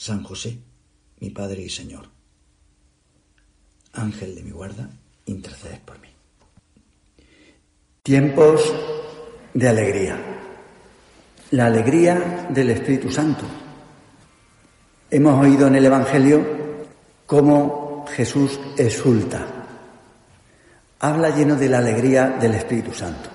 San José, mi Padre y Señor. Ángel de mi guarda, intercedes por mí. Tiempos de alegría. La alegría del Espíritu Santo. Hemos oído en el Evangelio cómo Jesús exulta. Habla lleno de la alegría del Espíritu Santo.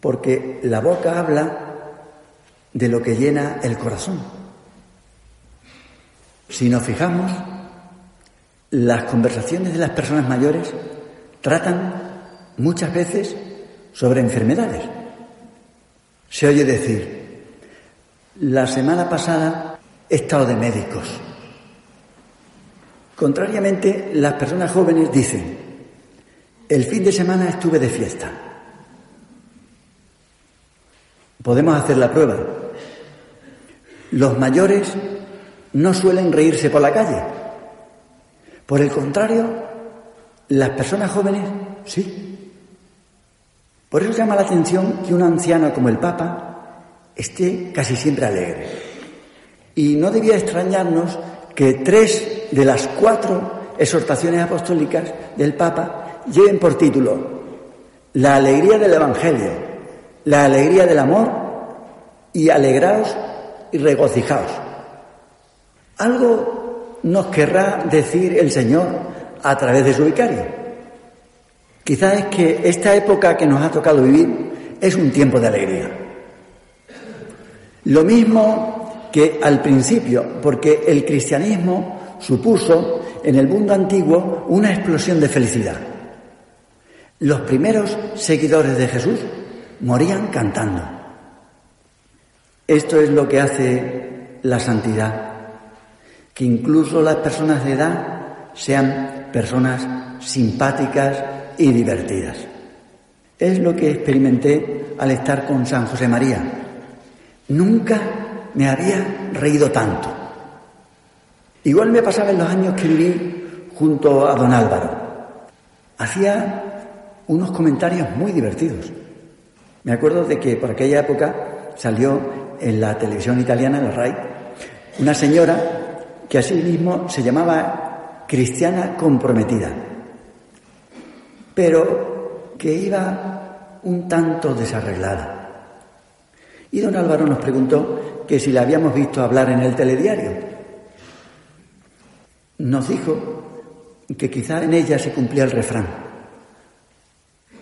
Porque la boca habla de lo que llena el corazón. Si nos fijamos, las conversaciones de las personas mayores tratan muchas veces sobre enfermedades. Se oye decir, la semana pasada he estado de médicos. Contrariamente, las personas jóvenes dicen, el fin de semana estuve de fiesta. Podemos hacer la prueba. Los mayores no suelen reírse por la calle. Por el contrario, las personas jóvenes sí. Por eso llama la atención que un anciano como el Papa esté casi siempre alegre. Y no debía extrañarnos que tres de las cuatro exhortaciones apostólicas del Papa lleven por título la alegría del Evangelio, la alegría del amor y alegraos y regocijaos. Algo nos querrá decir el Señor a través de su vicario. Quizás es que esta época que nos ha tocado vivir es un tiempo de alegría. Lo mismo que al principio, porque el cristianismo supuso en el mundo antiguo una explosión de felicidad. Los primeros seguidores de Jesús morían cantando. Esto es lo que hace la santidad que incluso las personas de edad sean personas simpáticas y divertidas. Es lo que experimenté al estar con San José María. Nunca me había reído tanto. Igual me pasaba en los años que viví junto a don Álvaro. Hacía unos comentarios muy divertidos. Me acuerdo de que por aquella época salió en la televisión italiana, la RAI, una señora que así mismo se llamaba cristiana comprometida, pero que iba un tanto desarreglada. Y don Álvaro nos preguntó que si la habíamos visto hablar en el telediario. Nos dijo que quizá en ella se cumplía el refrán.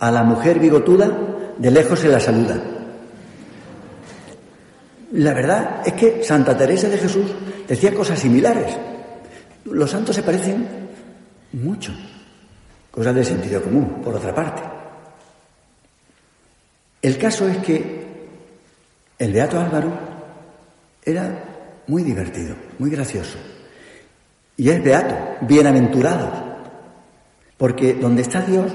A la mujer bigotuda de lejos se la saluda. La verdad es que Santa Teresa de Jesús decía cosas similares. Los santos se parecen mucho. Cosas de sentido común, por otra parte. El caso es que el Beato Álvaro era muy divertido, muy gracioso. Y es beato, bienaventurado. Porque donde está Dios,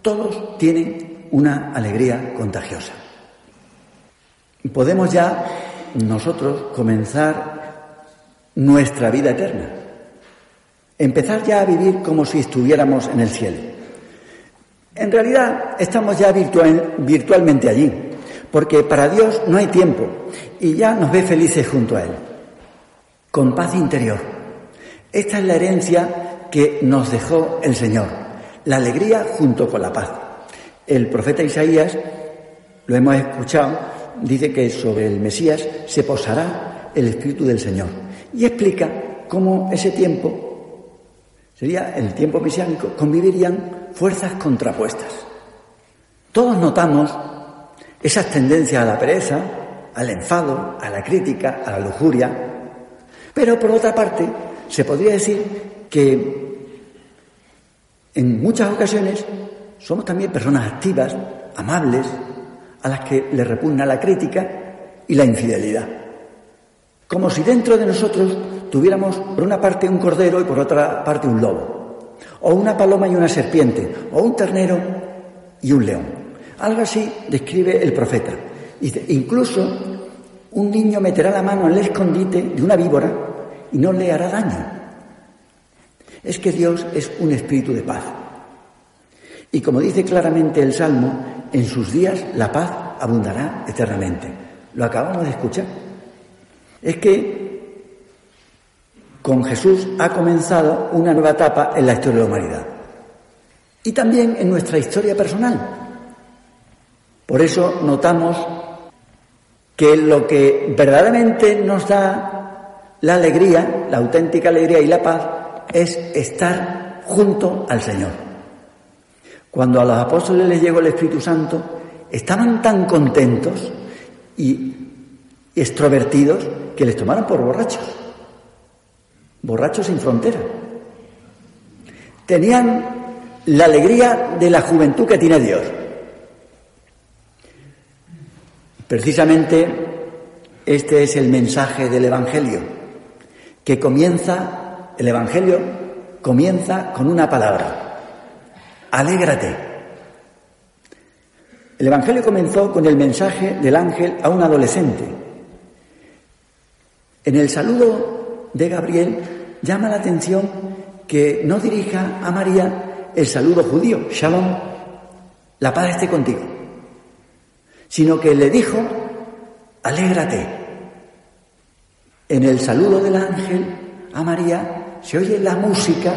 todos tienen una alegría contagiosa. Podemos ya nosotros comenzar nuestra vida eterna. Empezar ya a vivir como si estuviéramos en el cielo. En realidad estamos ya virtualmente allí, porque para Dios no hay tiempo y ya nos ve felices junto a Él, con paz interior. Esta es la herencia que nos dejó el Señor, la alegría junto con la paz. El profeta Isaías, lo hemos escuchado, dice que sobre el Mesías se posará el Espíritu del Señor. Y explica cómo ese tiempo, sería el tiempo mesiánico, convivirían fuerzas contrapuestas. Todos notamos esas tendencias a la pereza, al enfado, a la crítica, a la lujuria. Pero por otra parte, se podría decir que en muchas ocasiones somos también personas activas, amables, a las que le repugna la crítica y la infidelidad. Como si dentro de nosotros tuviéramos por una parte un cordero y por otra parte un lobo, o una paloma y una serpiente, o un ternero y un león. Algo así describe el profeta. Incluso un niño meterá la mano en el escondite de una víbora y no le hará daño. Es que Dios es un espíritu de paz. Y como dice claramente el Salmo, en sus días la paz abundará eternamente. Lo acabamos de escuchar. Es que con Jesús ha comenzado una nueva etapa en la historia de la humanidad. Y también en nuestra historia personal. Por eso notamos que lo que verdaderamente nos da la alegría, la auténtica alegría y la paz, es estar junto al Señor. Cuando a los apóstoles les llegó el Espíritu Santo, estaban tan contentos y extrovertidos que les tomaron por borrachos, borrachos sin frontera. Tenían la alegría de la juventud que tiene Dios. Precisamente este es el mensaje del Evangelio, que comienza, el Evangelio comienza con una palabra, alégrate. El Evangelio comenzó con el mensaje del ángel a un adolescente. En el saludo de Gabriel llama la atención que no dirija a María el saludo judío, Shalom, la paz esté contigo sino que le dijo, alégrate. En el saludo del ángel a María se oye la música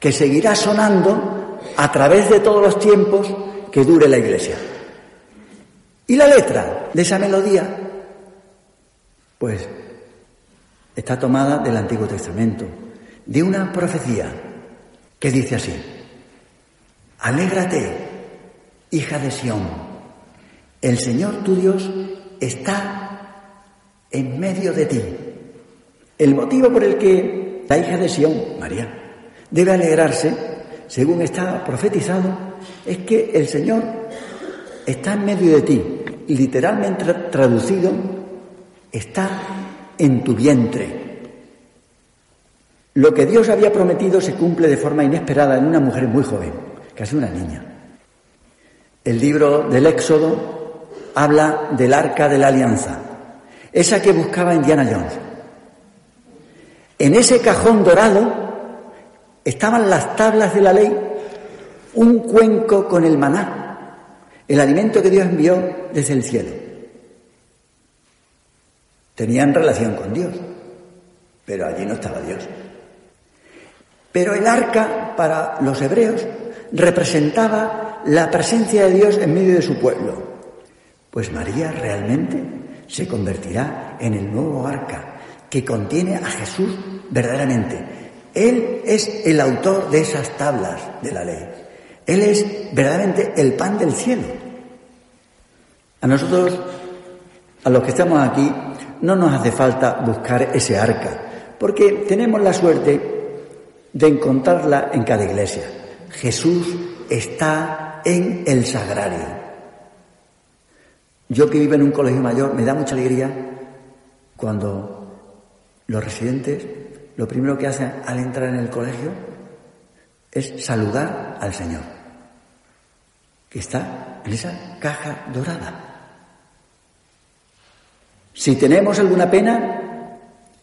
que seguirá sonando a través de todos los tiempos que dure la iglesia. Y la letra de esa melodía, pues, está tomada del Antiguo Testamento, de una profecía que dice así, alégrate, hija de Sión el Señor tu Dios está en medio de ti. El motivo por el que la hija de Sión, María, debe alegrarse, según está profetizado, es que el Señor está en medio de ti. Literalmente traducido, está en tu vientre. Lo que Dios había prometido se cumple de forma inesperada en una mujer muy joven, casi una niña. El libro del Éxodo habla del arca de la alianza, esa que buscaba Indiana Jones. En ese cajón dorado estaban las tablas de la ley, un cuenco con el maná, el alimento que Dios envió desde el cielo. Tenían relación con Dios, pero allí no estaba Dios. Pero el arca para los hebreos representaba la presencia de Dios en medio de su pueblo. Pues María realmente se convertirá en el nuevo arca que contiene a Jesús verdaderamente. Él es el autor de esas tablas de la ley. Él es verdaderamente el pan del cielo. A nosotros, a los que estamos aquí, no nos hace falta buscar ese arca, porque tenemos la suerte de encontrarla en cada iglesia. Jesús está en el sagrario. Yo que vivo en un colegio mayor, me da mucha alegría cuando los residentes lo primero que hacen al entrar en el colegio es saludar al Señor, que está en esa caja dorada. Si tenemos alguna pena,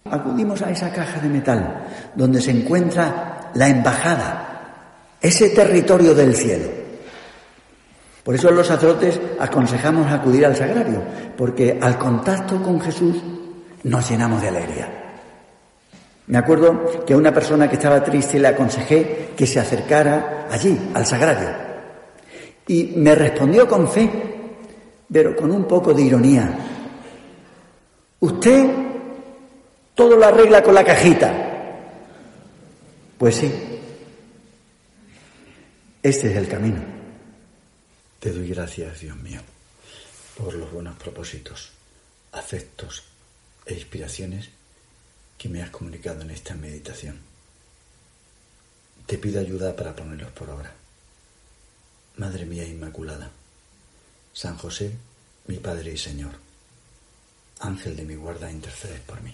acudimos a esa caja de metal donde se encuentra la embajada, ese territorio del cielo. Por eso los sacerdotes aconsejamos acudir al sagrario, porque al contacto con Jesús nos llenamos de alegría. Me acuerdo que a una persona que estaba triste le aconsejé que se acercara allí, al sagrario. Y me respondió con fe, pero con un poco de ironía. Usted todo lo arregla con la cajita. Pues sí, este es el camino. Te doy gracias, Dios mío, por los buenos propósitos, afectos e inspiraciones que me has comunicado en esta meditación. Te pido ayuda para ponerlos por obra. Madre mía Inmaculada, San José, mi Padre y Señor, Ángel de mi guarda, intercedes por mí.